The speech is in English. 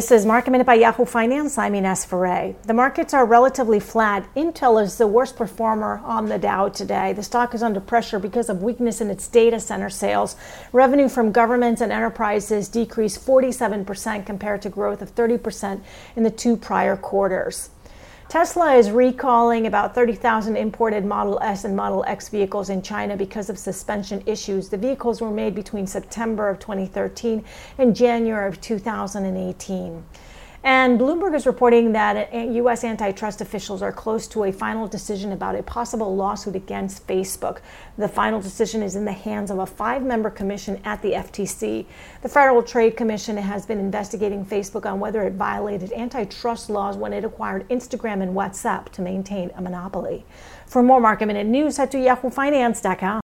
This is Market Minute by Yahoo Finance. I'm Ines Ferre. The markets are relatively flat. Intel is the worst performer on the Dow today. The stock is under pressure because of weakness in its data center sales. Revenue from governments and enterprises decreased 47% compared to growth of 30% in the two prior quarters. Tesla is recalling about 30,000 imported Model S and Model X vehicles in China because of suspension issues. The vehicles were made between September of 2013 and January of 2018. And Bloomberg is reporting that U.S. antitrust officials are close to a final decision about a possible lawsuit against Facebook. The final decision is in the hands of a five member commission at the FTC. The Federal Trade Commission has been investigating Facebook on whether it violated antitrust laws when it acquired Instagram and WhatsApp to maintain a monopoly. For more market minute news, head to yahoofinance.com.